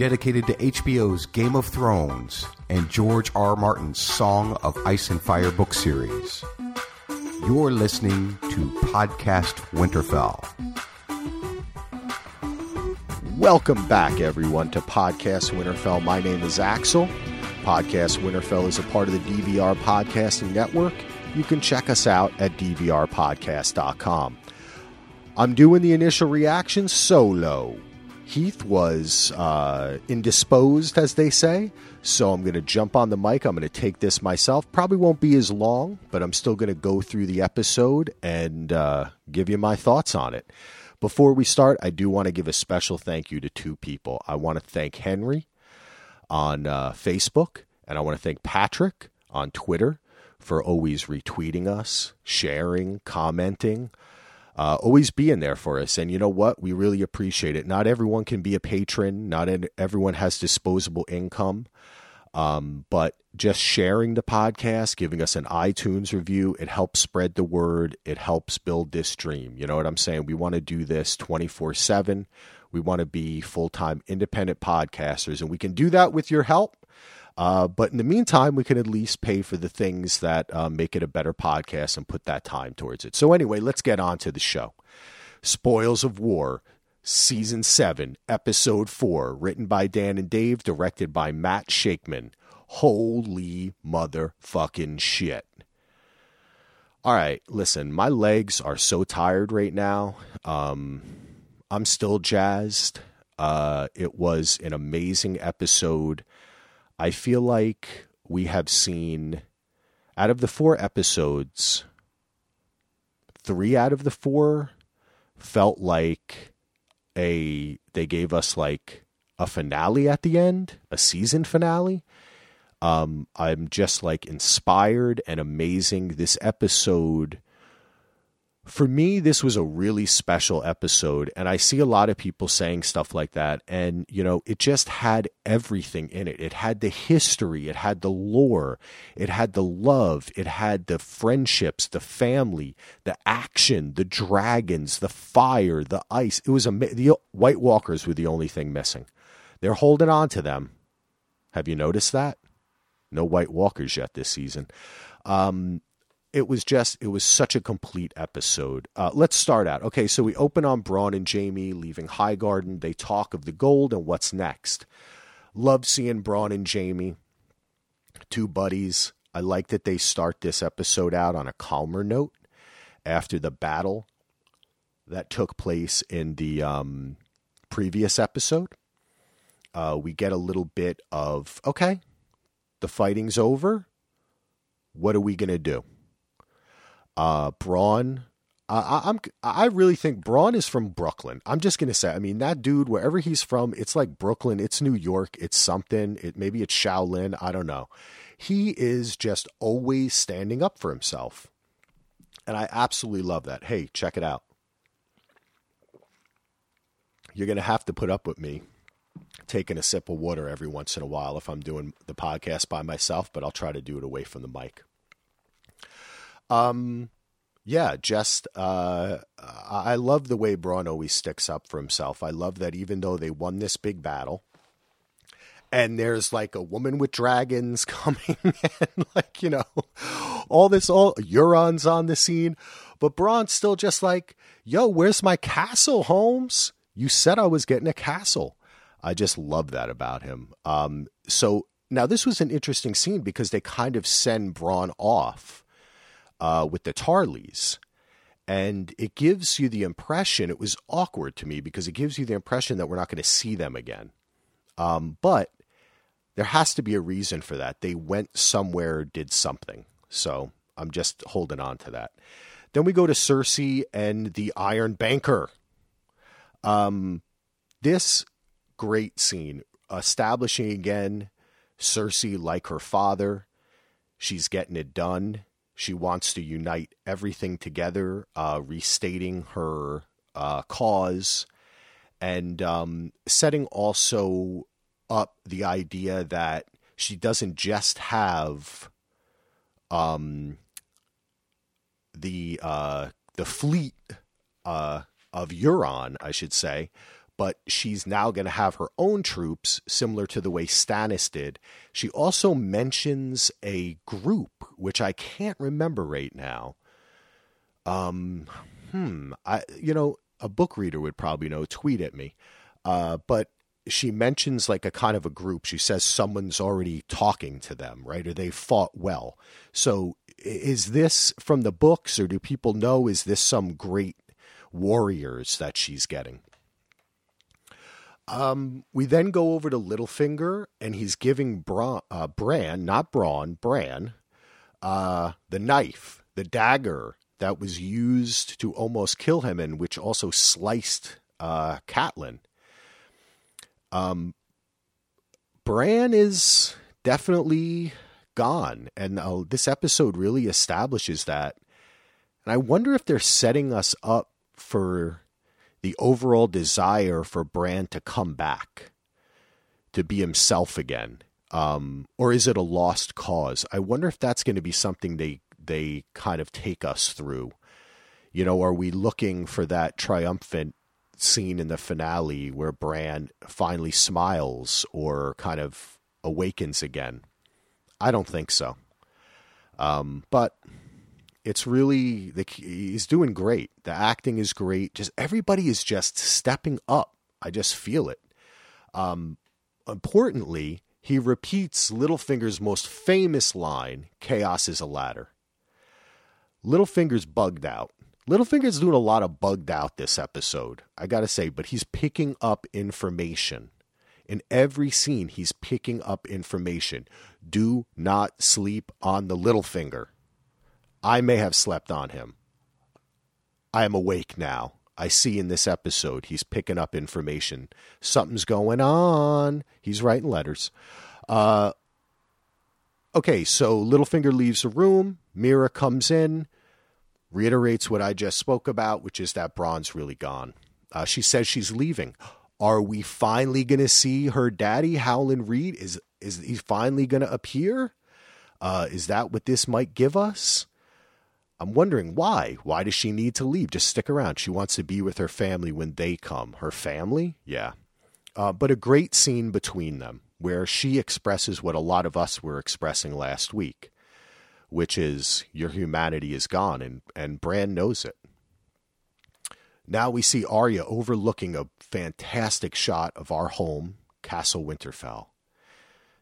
dedicated to HBO's Game of Thrones and George R. Martin's Song of Ice and Fire book series. You're listening to Podcast Winterfell. Welcome back, everyone, to Podcast Winterfell. My name is Axel. Podcast Winterfell is a part of the DVR Podcasting Network. You can check us out at dvrpodcast.com. I'm doing the initial reaction solo. Heath was uh, indisposed, as they say, so I'm going to jump on the mic. I'm going to take this myself. Probably won't be as long, but I'm still going to go through the episode and uh, give you my thoughts on it. Before we start, I do want to give a special thank you to two people. I want to thank Henry on uh, Facebook, and I want to thank Patrick on Twitter for always retweeting us, sharing, commenting, uh, always being there for us. And you know what? We really appreciate it. Not everyone can be a patron, not everyone has disposable income. Um, but just sharing the podcast, giving us an iTunes review, it helps spread the word. It helps build this dream. You know what I'm saying? We want to do this 24 7. We want to be full time independent podcasters, and we can do that with your help. Uh, but in the meantime, we can at least pay for the things that uh, make it a better podcast and put that time towards it. So, anyway, let's get on to the show. Spoils of War, Season 7, Episode 4, written by Dan and Dave, directed by Matt Shakman. Holy motherfucking shit. All right, listen, my legs are so tired right now. Um, I'm still jazzed. Uh, it was an amazing episode. I feel like we have seen, out of the four episodes, three out of the four felt like a they gave us like a finale at the end, a season finale. Um, I'm just like inspired and amazing. This episode, for me, this was a really special episode. And I see a lot of people saying stuff like that. And, you know, it just had everything in it. It had the history, it had the lore, it had the love, it had the friendships, the family, the action, the dragons, the fire, the ice. It was a, the White Walkers were the only thing missing. They're holding on to them. Have you noticed that? No White Walkers yet this season. Um, it was just it was such a complete episode. Uh, let's start out. Okay, so we open on Bronn and Jaime leaving Highgarden. They talk of the gold and what's next. Love seeing Bronn and Jaime, two buddies. I like that they start this episode out on a calmer note after the battle that took place in the um, previous episode. Uh, we get a little bit of okay, the fighting's over. What are we going to do? Uh, uh, I, am I really think Bronn is from Brooklyn. I'm just gonna say. I mean, that dude, wherever he's from, it's like Brooklyn. It's New York. It's something. It maybe it's Shaolin. I don't know. He is just always standing up for himself, and I absolutely love that. Hey, check it out. You're gonna have to put up with me taking a sip of water every once in a while if I'm doing the podcast by myself, but I'll try to do it away from the mic. Um, yeah, just uh, I love the way Bronn always sticks up for himself. I love that even though they won this big battle, and there's like a woman with dragons coming, and like you know, all this all Euron's on the scene, but Bronn's still just like, "Yo, where's my castle, Holmes? You said I was getting a castle." I just love that about him. Um, so now this was an interesting scene because they kind of send Bronn off uh, with the Tarleys. And it gives you the impression, it was awkward to me because it gives you the impression that we're not going to see them again. Um, but there has to be a reason for that. They went somewhere, did something. So I'm just holding on to that. Then we go to Cersei and the Iron Banker. Um, this great scene establishing again Cersei like her father. She's getting it done. She wants to unite everything together, uh, restating her uh, cause, and um, setting also up the idea that she doesn't just have um, the uh, the fleet uh, of Euron, I should say, but she's now going to have her own troops, similar to the way Stannis did. She also mentions a group, which I can't remember right now. Um, hmm, I you know a book reader would probably know. Tweet at me, uh, but she mentions like a kind of a group. She says someone's already talking to them, right? Or they fought well. So is this from the books, or do people know? Is this some great warriors that she's getting? Um, we then go over to Littlefinger, and he's giving Bra- uh, Bran, not Bronn, Bran, uh, the knife, the dagger that was used to almost kill him, and which also sliced uh, Catelyn. Um, Bran is definitely gone, and uh, this episode really establishes that. And I wonder if they're setting us up for the overall desire for Bran to come back, to be himself again? Um, or is it a lost cause? I wonder if that's going to be something they they kind of take us through. You know, are we looking for that triumphant scene in the finale where Bran finally smiles or kind of awakens again? I don't think so. Um, but it's really the he's doing great. The acting is great. Just everybody is just stepping up. I just feel it. Um, importantly, he repeats Littlefinger's most famous line, "Chaos is a ladder." Littlefinger's bugged out. Littlefinger's doing a lot of bugged out this episode. I got to say, but he's picking up information. In every scene, he's picking up information. Do not sleep on the Littlefinger. I may have slept on him. I am awake now. I see in this episode he's picking up information. Something's going on. He's writing letters. Uh, okay, so Littlefinger leaves the room. Meera comes in, reiterates what I just spoke about, which is that Bronn's really gone. Uh, she says she's leaving. Are we finally going to see her daddy, Howland Reed? Is is he finally going to appear? Uh, is that what this might give us? I'm wondering why. Why does she need to leave? Just stick around. She wants to be with her family when they come. Her family? Yeah. Uh, but a great scene between them where she expresses what a lot of us were expressing last week, which is your humanity is gone, and, and Bran knows it. Now we see Arya overlooking a fantastic shot of our home, Castle Winterfell.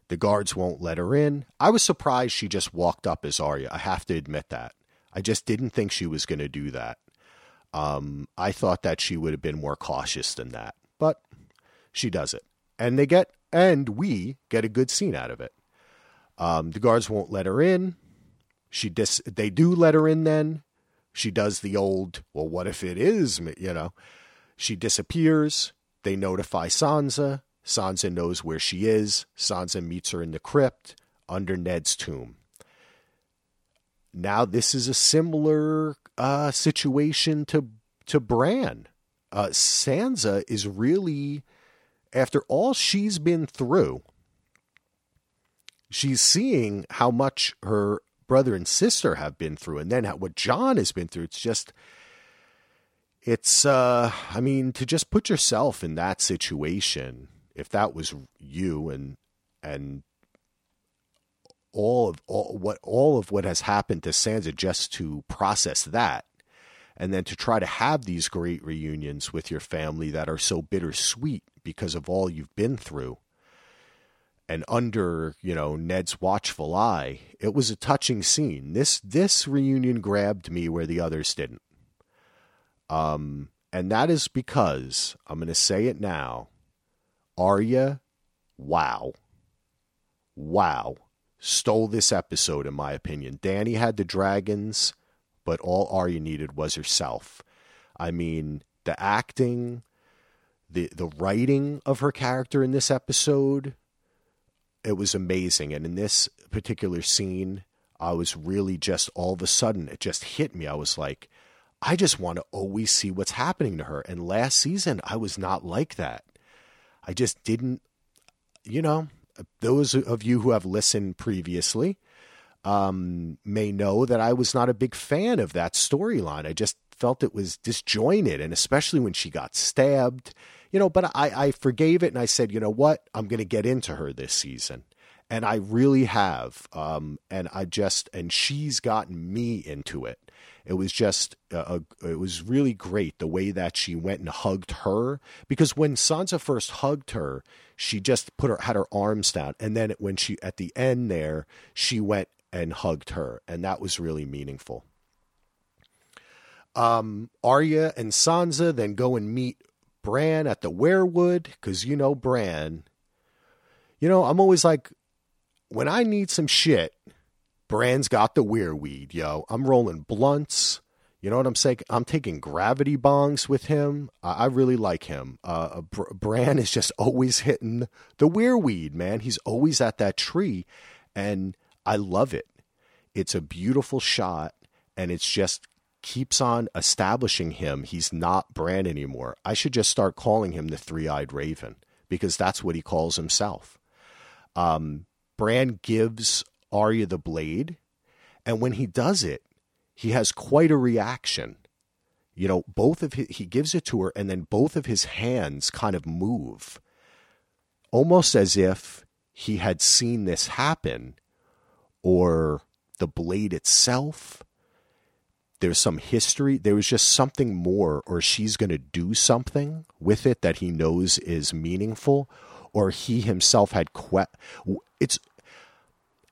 The guards won't let her in. I was surprised she just walked up as Arya. I have to admit that. I just didn't think she was going to do that. Um, I thought that she would have been more cautious than that, but she does it, and they get and we get a good scene out of it. Um, the guards won't let her in. She dis- they do let her in. Then she does the old, well, what if it is? You know, she disappears. They notify Sansa. Sansa knows where she is. Sansa meets her in the crypt under Ned's tomb now this is a similar uh, situation to to Bran. Uh, Sansa is really, after all she's been through, she's seeing how much her brother and sister have been through, and then how, what Jon has been through. It's just, it's, uh, I mean, to just put yourself in that situation, if that was you and and all of all what all of what has happened to Sansa just to process that and then to try to have these great reunions with your family that are so bittersweet because of all you've been through. And under you know Ned's watchful eye it was a touching scene. This this reunion grabbed me where the others didn't. Um and that is because I'm going to say it now Arya wow. Wow stole this episode, in my opinion. Dany had the dragons, but all Arya needed was herself. I mean, the acting, the the writing of her character in this episode, it was amazing. And in this particular scene, I was really just all of a sudden it just hit me. I was like, I just want to always see what's happening to her. And last season, I was not like that. I just didn't, you know, those of you who have listened previously um, may know that I was not a big fan of that storyline. I just felt it was disjointed, and especially when she got stabbed, you know, but I, I forgave it and I said, you know what? I'm going to get into her this season. And I really have. Um, and I just, and she's gotten me into it. It was just, a, it was really great the way that she went and hugged her. Because when Sansa first hugged her, she just put her, had her arms down. And then when she, at the end there, she went and hugged her. And that was really meaningful. Um, Arya and Sansa then go and meet Bran at the Weirwood because you know Bran. You know, I'm always like, when I need some shit, Bran's got the weirweed, yo. I'm rolling blunts. You know what I'm saying? I'm taking gravity bongs with him. Uh, I really like him. Uh, Br- Bran is just always hitting the weirweed, man. He's always at that tree, and I love it. It's a beautiful shot, and it's just keeps on establishing him. He's not Bran anymore. I should just start calling him the Three Eyed Raven because that's what he calls himself. Um, Bran gives Arya the blade, and when he does it, he has quite a reaction. You know, both of his, he gives it to her, and then both of his hands kind of move, almost as if he had seen this happen, or the blade itself there's some history. There was just something more, or she's going to do something with it that he knows is meaningful, or he himself had. Que- it's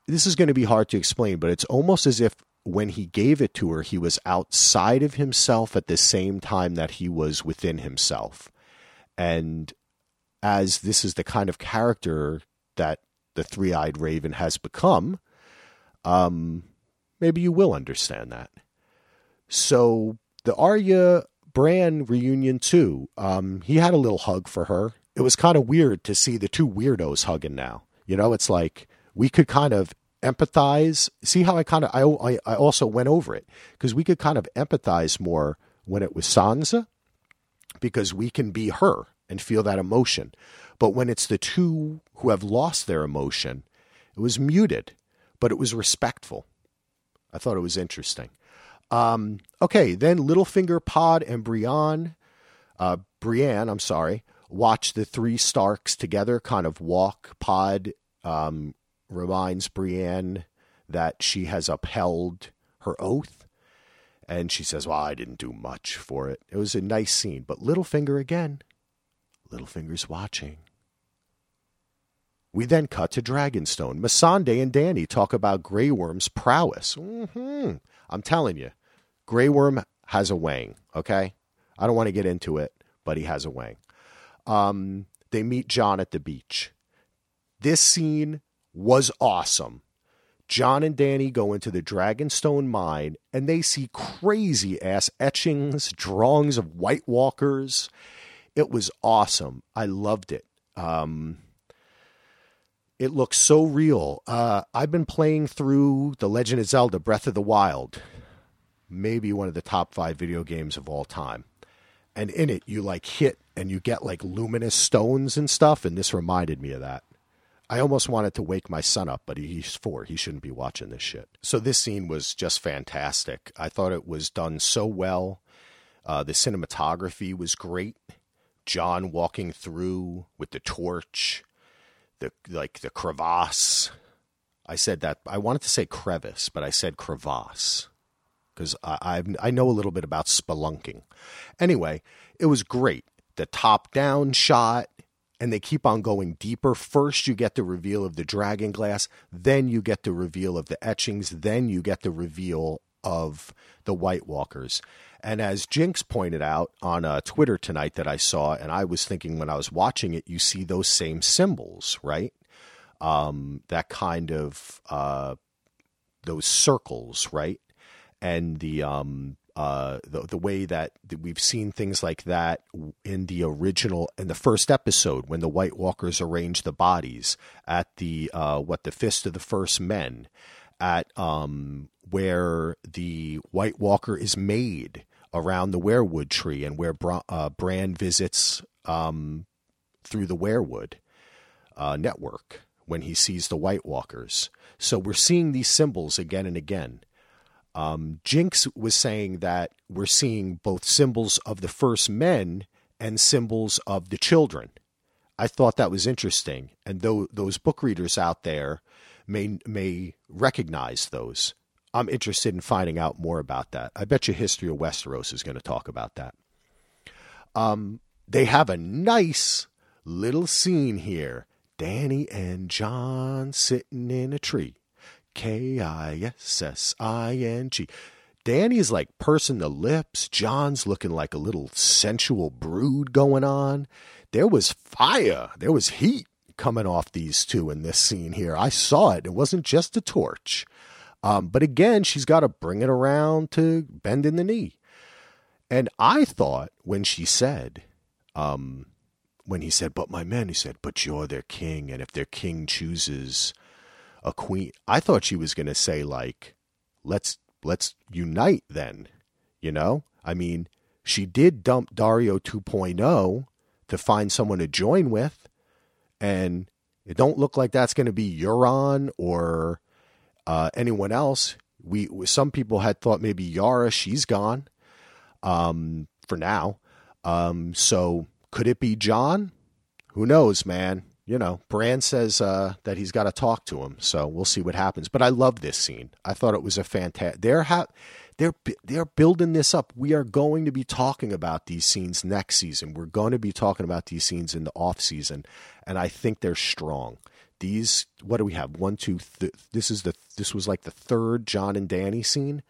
this is going to be hard to explain, but it's almost as if when he gave it to her, he was outside of himself at the same time that he was within himself. And as this is the kind of character that the three eyed raven has become, um, maybe you will understand that. So the Arya Bran reunion too. Um, he had a little hug for her. It was kind of weird to see the two weirdos hugging now. You know, it's like we could kind of empathize. See how I kind of I I also went over it because we could kind of empathize more when it was Sansa because we can be her and feel that emotion. But when it's the two who have lost their emotion, it was muted, but it was respectful. I thought it was interesting. Um, okay, then Littlefinger, Pod, and Brienne, uh, Brienne, I'm sorry, watch the three Starks together kind of walk. Pod um, reminds Brienne that she has upheld her oath. And she says, Well, I didn't do much for it. It was a nice scene. But Littlefinger again, Littlefinger's watching. We then cut to Dragonstone. Missandei and Dany talk about Grey Worm's prowess. Mm-hmm. I'm telling you, Grey Worm has a wang, okay? I don't want to get into it, but he has a wang. Um, they meet Jon at the beach. This scene was awesome. Jon and Dany go into the Dragonstone mine and they see crazy ass etchings, drawings of White Walkers. It was awesome. I loved it. Um, it looks so real. Uh, I've been playing through The Legend of Zelda Breath of the Wild maybe one of the top five video games of all time. And in it, you like hit and you get like luminous stones and stuff. And this reminded me of that. I almost wanted to wake my son up, but he's four. He shouldn't be watching this shit. So this scene was just fantastic. I thought it was done so well. Uh, the cinematography was great. Jon walking through with the torch, the like the crevasse. I said that I wanted to say crevice, but I said crevasse because I, I know a little bit about spelunking. Anyway, it was great. The top down shot, and they keep on going deeper. First, you get the reveal of the dragon glass, then you get the reveal of the etchings, then you get the reveal of the White Walkers. And as Jinx pointed out on uh, Twitter tonight that I saw, and I was thinking when I was watching it, you see those same symbols, right? Um, that kind of uh, those circles, right? and the um uh the the way that we've seen things like that in the original in the first episode when the White Walkers arrange the bodies at the uh what the Fist of the First Men at um where the White Walker is made around the weirwood tree and where Bra- uh, Bran visits um through the weirwood uh, network when he sees the White Walkers. So we're seeing these symbols again and again. Um, Jinx was saying that we're seeing both symbols of the first men and symbols of the children. I thought that was interesting, and though those book readers out there may may recognize those. I'm interested in finding out more about that. I bet you History of Westeros is going to talk about that. Um, they have a nice little scene here. Dany and Jon sitting in a tree. K I S S I N G. Dany is like pursing the lips. Jon's looking like a little sensual brood going on. There was fire. There was heat coming off these two in this scene here. I saw it. It wasn't just a torch. Um, but again, she's got to bring it around to bend in the knee. And I thought when she said, um, when he said, but my men, he said, but you're their king. And if their king chooses a queen, I thought she was going to say, like, let's, let's unite then, you know? I mean, she did dump Daario 2.0 to find someone to join with and it don't look like that's going to be Euron or uh, anyone else. We some people had thought maybe Yara, she's gone um, for now. Um, so could it be Jon? Who knows, man? You know, Bran says uh, that he's got to talk to him, so we'll see what happens. But I love this scene. I thought it was a fantastic. They're ha- they're they're building this up. We are going to be talking about these scenes next season. We're going to be talking about these scenes in the off season, and I think they're strong. These what do we have? One, two. Th- this is the this was like the third Jon and Dany scene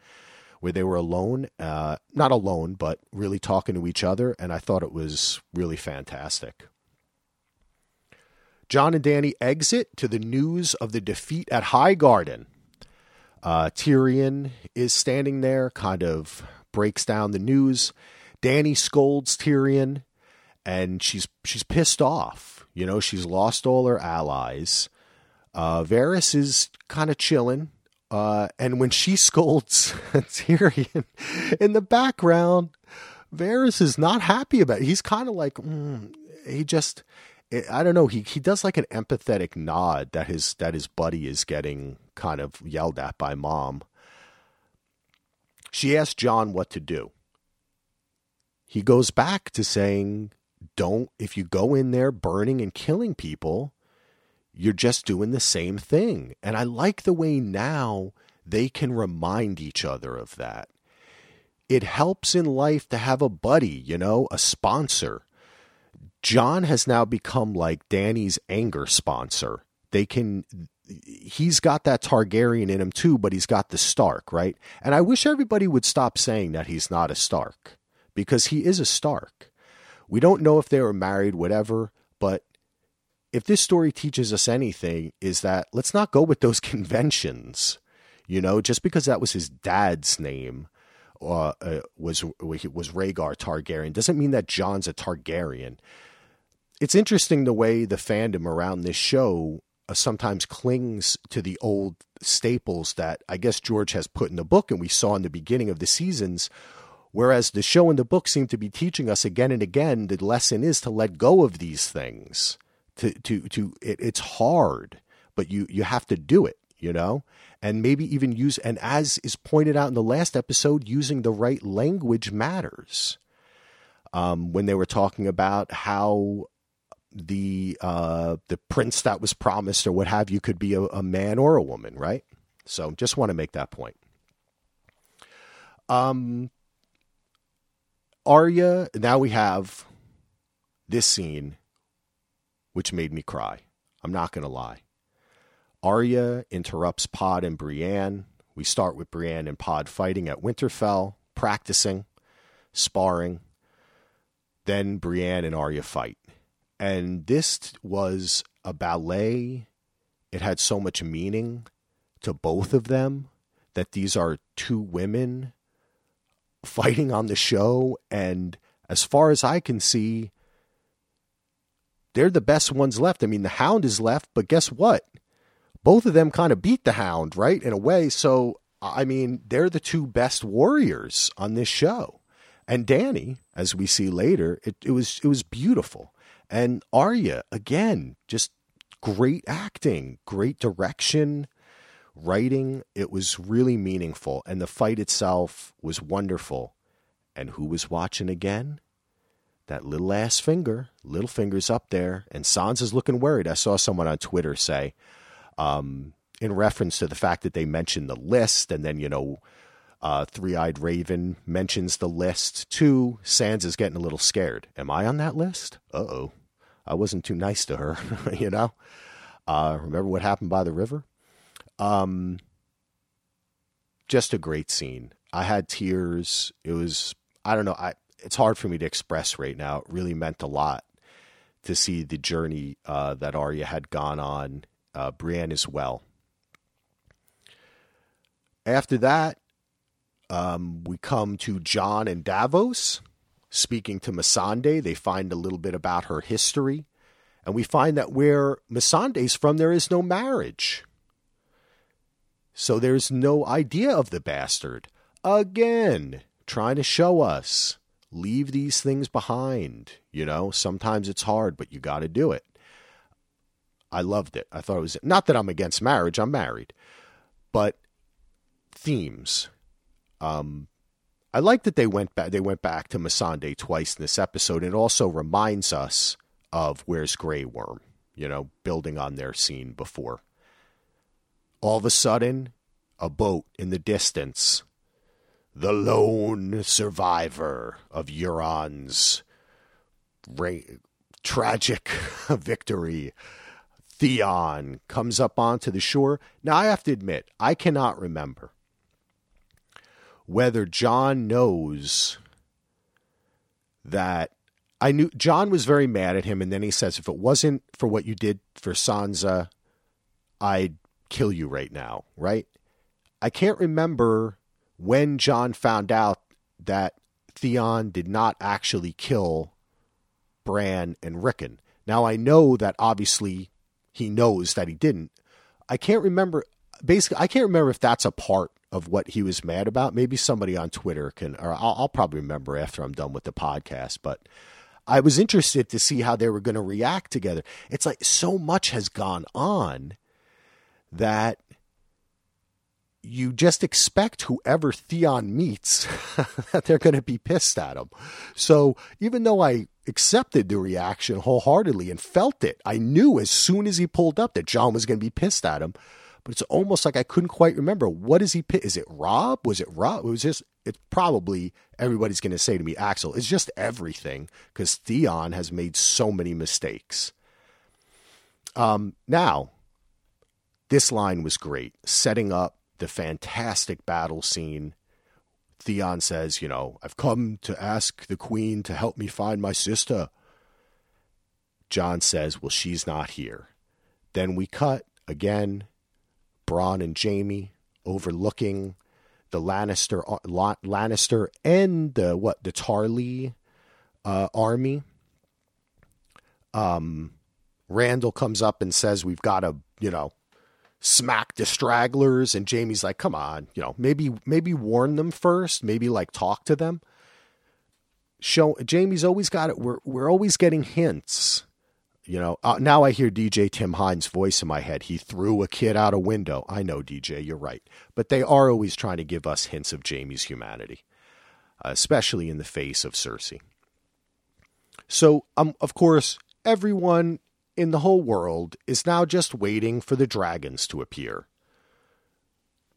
where they were alone, uh, not alone, but really talking to each other, and I thought it was really fantastic. Jon and Dany exit to the news of the defeat at Highgarden. Uh, Tyrion is standing there, kind of breaks down the news. Dany scolds Tyrion, and she's she's pissed off. You know, she's lost all her allies. Uh, Varys is kind of chilling, uh, and when she scolds Tyrion in the background, Varys is not happy about it. He's kind of like, mm, he just, I don't know. He he does like an empathetic nod that his that his buddy is getting kind of yelled at by mom. She asks Jon what to do. He goes back to saying, "Don't if you go in there burning and killing people, you're just doing the same thing." And I like the way now they can remind each other of that. It helps in life to have a buddy, you know, a sponsor Jon has now become like Dany's anger sponsor. They can he's got that Targaryen in him too, but he's got the Stark, right? And I wish everybody would stop saying that he's not a Stark because he is a Stark. We don't know if they were married, whatever, but if this story teaches us anything, is that let's not go with those conventions. You know, just because that was his dad's name uh, uh, was was Rhaegar Targaryen doesn't mean that Jon's a Targaryen it's interesting the way the fandom around this show uh, sometimes clings to the old staples that I guess George has put in the book and we saw in the beginning of the seasons. Whereas the show and the book seem to be teaching us again and again, the lesson is to let go of these things. To to to it, it's hard, but you you have to do it, you know, and maybe even use and as is pointed out in the last episode, using the right language matters. Um, when they were talking about how the uh, the prince that was promised or what have you could be a, a man or a woman, right? So just want to make that point. Um, Arya. Now we have this scene, which made me cry. I'm not going to lie. Arya interrupts Pod and Brienne. We start with Brienne and Pod fighting at Winterfell, practicing, sparring. Then Brienne and Arya fight. And this was a ballet. It had so much meaning to both of them that these are two women fighting on the show. And as far as I can see, they're the best ones left. I mean, the Hound is left, but guess what? Both of them kind of beat the Hound, right? In a way. So, I mean, they're the two best warriors on this show. And Dany, as we see later, it, it was it was beautiful. And Arya, again, just great acting, great direction, writing. It was really meaningful. And the fight itself was wonderful. And who was watching again? that little ass finger, little fingers up there, and Sansa's looking worried. I saw someone on Twitter say, um, in reference to the fact that they mentioned the list, and then you know, uh, Three Eyed Raven mentions the list too. Sansa's getting a little scared. Am I on that list? Uh oh, I wasn't too nice to her, you know. Uh, remember what happened by the river? Um, just a great scene. I had tears. It was I don't know. I it's hard for me to express right now. It really meant a lot to see the journey uh, that Arya had gone on. Uh, Brienne as well. After that, um, we come to Jon and Davos speaking to Missandei. They find a little bit about her history. And we find that where Missandei's from, there is no marriage. So there's no idea of the bastard. Again, trying to show us leave these things behind. You know, sometimes it's hard, but you got to do it. I loved it. I thought it was not that I'm against marriage, I'm married, but themes. Um, I like that they went back. They went back to Missandei twice in this episode. It also reminds us of where's Grey Worm. You know, building on their scene before all of a sudden, a boat in the distance. The lone survivor of Euron's ra- tragic victory. Theon comes up onto the shore. Now, I have to admit, I cannot remember whether Jon knows that I knew Jon was very mad at him, and then he says, "If it wasn't for what you did for Sansa, I'd kill you right now, right? I can't remember when Jon found out that Theon did not actually kill Bran and Rickon. Now I know that obviously he knows that he didn't. I can't remember basically I can't remember if that's a part of what he was mad about. Maybe somebody on Twitter can or I'll, I'll probably remember after I'm done with the podcast, but I was interested to see how they were going to react together. It's like so much has gone on that you just expect whoever Theon meets that they're going to be pissed at him. So even though I accepted the reaction wholeheartedly and felt it, I knew as soon as he pulled up that Jon was going to be pissed at him. But it's almost like I couldn't quite remember what is he? Is it Robb? Was it Robb? It was just. It's probably everybody's going to say to me, Axel. It's just everything because Theon has made so many mistakes. Um, now this line was great, setting up the fantastic battle scene. Theon says, You know, I've come to ask the queen to help me find my sister. Jon says, Well, she's not here. Then we cut again, Bronn and Jaime overlooking the Lannister uh, Lannister and the what the Tarly uh, army. Um, Randyll comes up and says, "We've got to, you know, smack the stragglers and Jaime's like, "Come on, you know, maybe maybe warn them first, maybe like talk to them." Show Jaime's always got it. We're we're always getting hints. You know, uh, now I hear DJ Tim Hines' voice in my head. He threw a kid out a window. I know, DJ, you're right. But they are always trying to give us hints of Jaime's humanity, especially in the face of Cersei. So, um, of course, everyone in the whole world is now just waiting for the dragons to appear.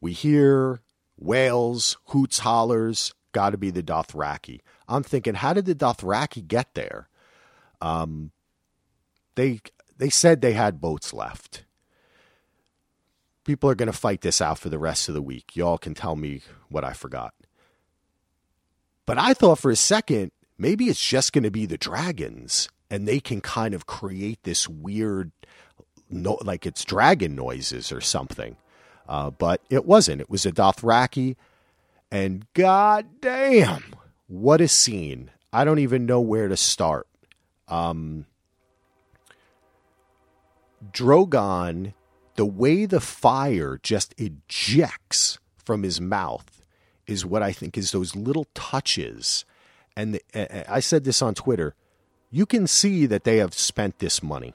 We hear wails, hoots, hollers, got to be the Dothraki. I'm thinking, how did the Dothraki get there? Um, they they said they had boats left. People are going to fight this out for the rest of the week. Y'all can tell me what I forgot. But I thought for a second, maybe it's just going to be the dragons and they can kind of create this weird, no, like it's dragon noises or something. Uh, but it wasn't. It was a Dothraki, and god damn, what a scene! I don't even know where to start. Um, Drogon, the way the fire just ejects from his mouth is what I think is those little touches. And the, I said this on Twitter you can see that they have spent this money.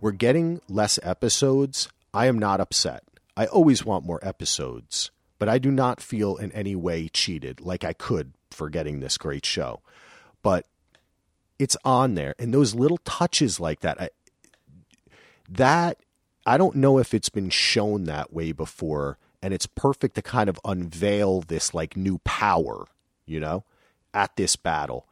We're getting less episodes. I am not upset. I always want more episodes, but I do not feel in any way cheated like I could for getting this great show. But it's on there, and those little touches like that, I, that I don't know if it's been shown that way before, and it's perfect to kind of unveil this like new power, you know, at this battle.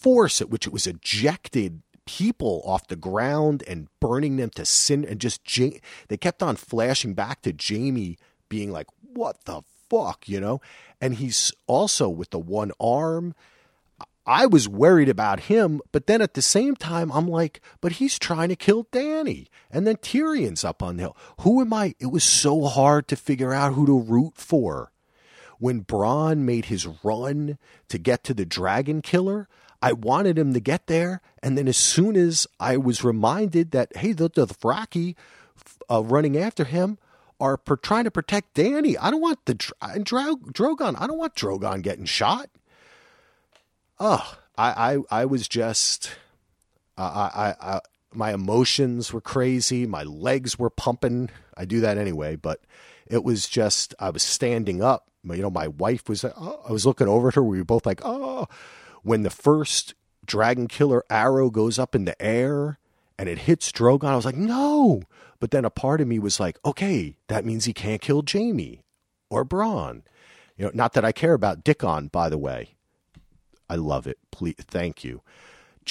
Force at which it was ejected people off the ground and burning them to sin and just they kept on flashing back to Jaime being like what the fuck you know and he's also with the one arm I was worried about him, but then at the same time, I'm like, but he's trying to kill Dany. And then Tyrion's up on the hill. Who am I? It was so hard to figure out who to root for. When Bronn made his run to get to the dragon killer, I wanted him to get there. And then as soon as I was reminded that, hey, the, the Dothraki uh, running after him are per, trying to protect Dany. I don't want the Dro- Drogon, I don't want Drogon getting shot oh, I, I, I was just, I, I, I, my emotions were crazy. My legs were pumping. I do that anyway, but it was just, I was standing up. You know, my wife was, oh, I was looking over at her. We were both like, oh, when the first dragon killer arrow goes up in the air and it hits Drogon, I was like, no. But then a part of me was like, okay, that means he can't kill Jaime or Bronn. You know, not that I care about Dickon, by the way. I love it. Please, thank you.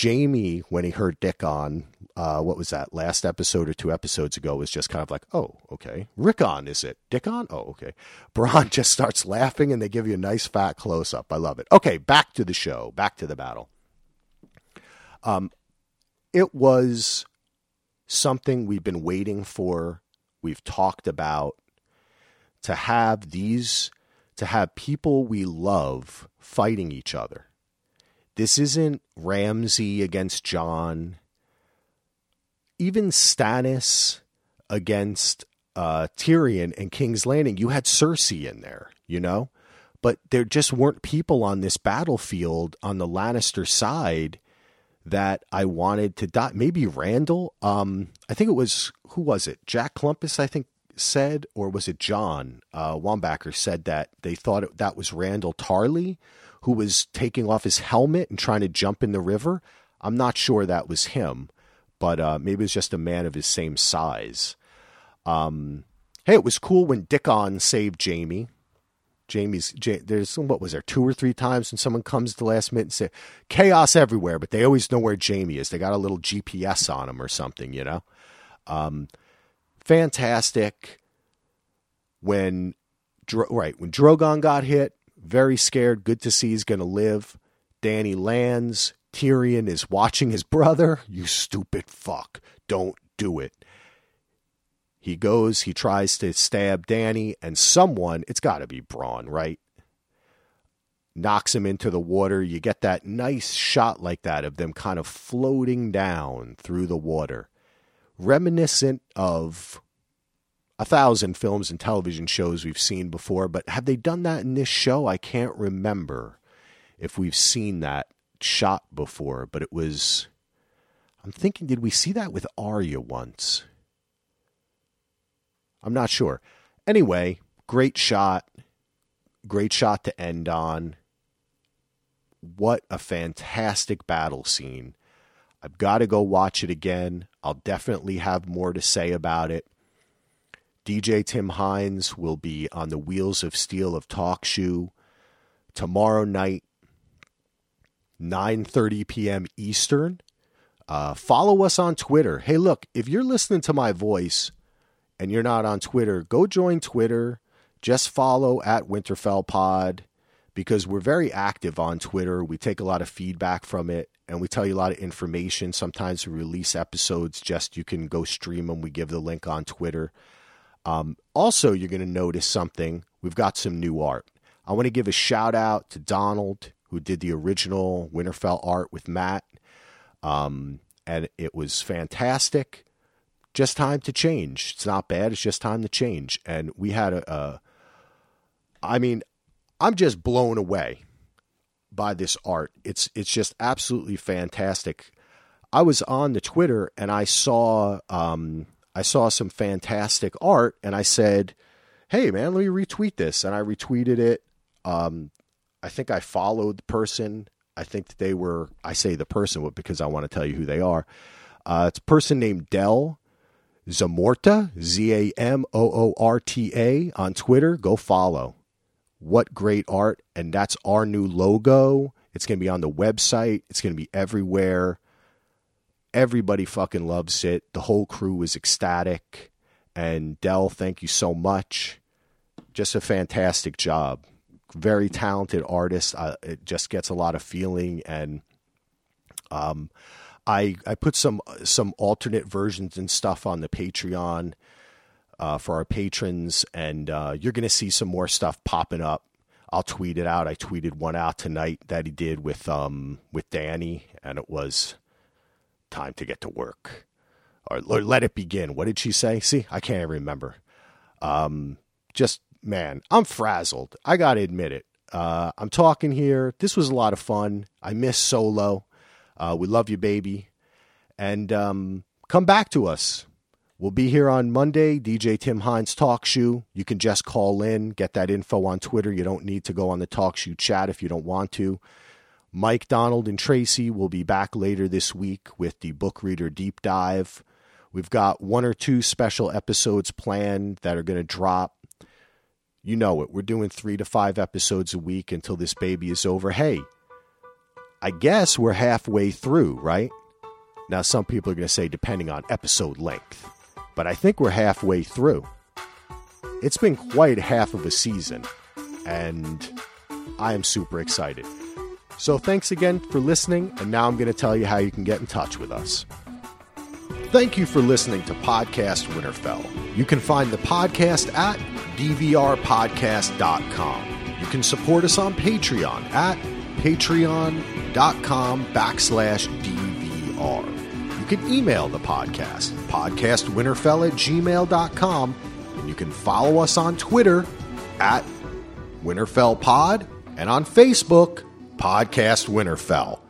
Jaime, when he heard Dickon, uh, what was that last episode or two episodes ago, was just kind of like, oh, okay. Rickon, is it? Dickon? Oh, okay. Bronn just starts laughing and they give you a nice fat close up. I love it. Okay, back to the show, back to the battle. Um, it was something we've been waiting for. We've talked about to have these, to have people we love fighting each other this isn't Ramsay against Jon. Even Stannis against uh, Tyrion and King's Landing, you had Cersei in there, you know? But there just weren't people on this battlefield on the Lannister side that I wanted to die. Maybe Randyll. Um, I think it was who was it? Jack Clumpus, I think said, or was it John uh, Wambacher said that they thought it, that was Randyll Tarly, who was taking off his helmet and trying to jump in the river. I'm not sure that was him, but uh, maybe it was just a man of his same size. Um, hey, it was cool when Dickon saved Jaime. Jaime's there's what was there two or three times when someone comes to the last minute and say chaos everywhere, but they always know where Jaime is. They got a little GPS on him or something, you know. Um, fantastic when right when Drogon got hit, very scared. Good to see he's going to live. Dany lands. Tyrion is watching his brother. You stupid fuck. Don't do it. He goes, he tries to stab Dany, and someone, it's got to be Bronn, right? Knocks him into the water. You get that nice shot like that of them kind of floating down through the water, reminiscent of a thousand films and television shows we've seen before, but have they done that in this show? I can't remember if we've seen that shot before, but it was. I'm thinking, did we see that with Arya once? I'm not sure. Anyway, great shot. Great shot to end on. What a fantastic battle scene. I've got to go watch it again. I'll definitely have more to say about it. DJ Tim Hines will be on the Wheels of Steel of TalkShoe tomorrow night, 9:30 p.m. Eastern. Uh, follow us on Twitter. Hey, look, if you're listening to my voice and you're not on Twitter, go join Twitter. Just follow at Winterfell Pod because we're very active on Twitter. We take a lot of feedback from it and we tell you a lot of information. Sometimes we release episodes just you can go stream them. We give the link on Twitter. Um, also, you're going to notice something. We've got some new art. I want to give a shout out to Donald, who did the original Winterfell art with Matt. Um, and it was fantastic. Just time to change. It's not bad. It's just time to change. And we had a, a I mean, I'm just blown away by this art. It's it's just absolutely fantastic. I was on the Twitter and I saw um, I saw some fantastic art and I said, "Hey man, let me retweet this." And I retweeted it. Um, I think I followed the person. I think that they were, I say the person because I want to tell you who they are. Uh, it's a person named Dell Zamoorta, Z A M O O R T A, on Twitter. Go follow. What great art. And that's our new logo. It's going to be on the website, it's going to be everywhere. Everybody fucking loves it. The whole crew is ecstatic. And Dell, thank you so much. Just a fantastic job. Very talented artist. Uh, it just gets a lot of feeling and um, I I put some some alternate versions and stuff on the Patreon uh, for our patrons, and uh, you're going to see some more stuff popping up. I'll tweet it out. I tweeted one out tonight that he did with um with Dany, and it was time to get to work or, or let it begin. What did she say? See, I can't even remember. Um, just man, I'm frazzled. I got to admit it. Uh, I'm talking here. This was a lot of fun. I miss solo. Uh, we love you, baby. And um, come back to us. We'll be here on Monday, DJ Tim Hines TalkShoe. You can just call in, get that info on Twitter. You don't need to go on the TalkShoe chat if you don't want to. Mike, Donald, and Tracy will be back later this week with the book reader deep dive. We've got one or two special episodes planned that are going to drop. You know it. We're doing three to five episodes a week until this baby is over. Hey, I guess we're halfway through, right? Now, some people are going to say depending on episode length, but I think we're halfway through. It's been quite half of a season, and I am super excited. So, thanks again for listening, and now I'm going to tell you how you can get in touch with us. Thank you for listening to Podcast Winterfell. You can find the podcast at dvrpodcast.com. You can support us on Patreon at patreon.com backslash DVR. You can email the podcast, podcastwinterfell at gmail.com, and you can follow us on Twitter at Winterfell Pod and on Facebook, Podcast Winterfell.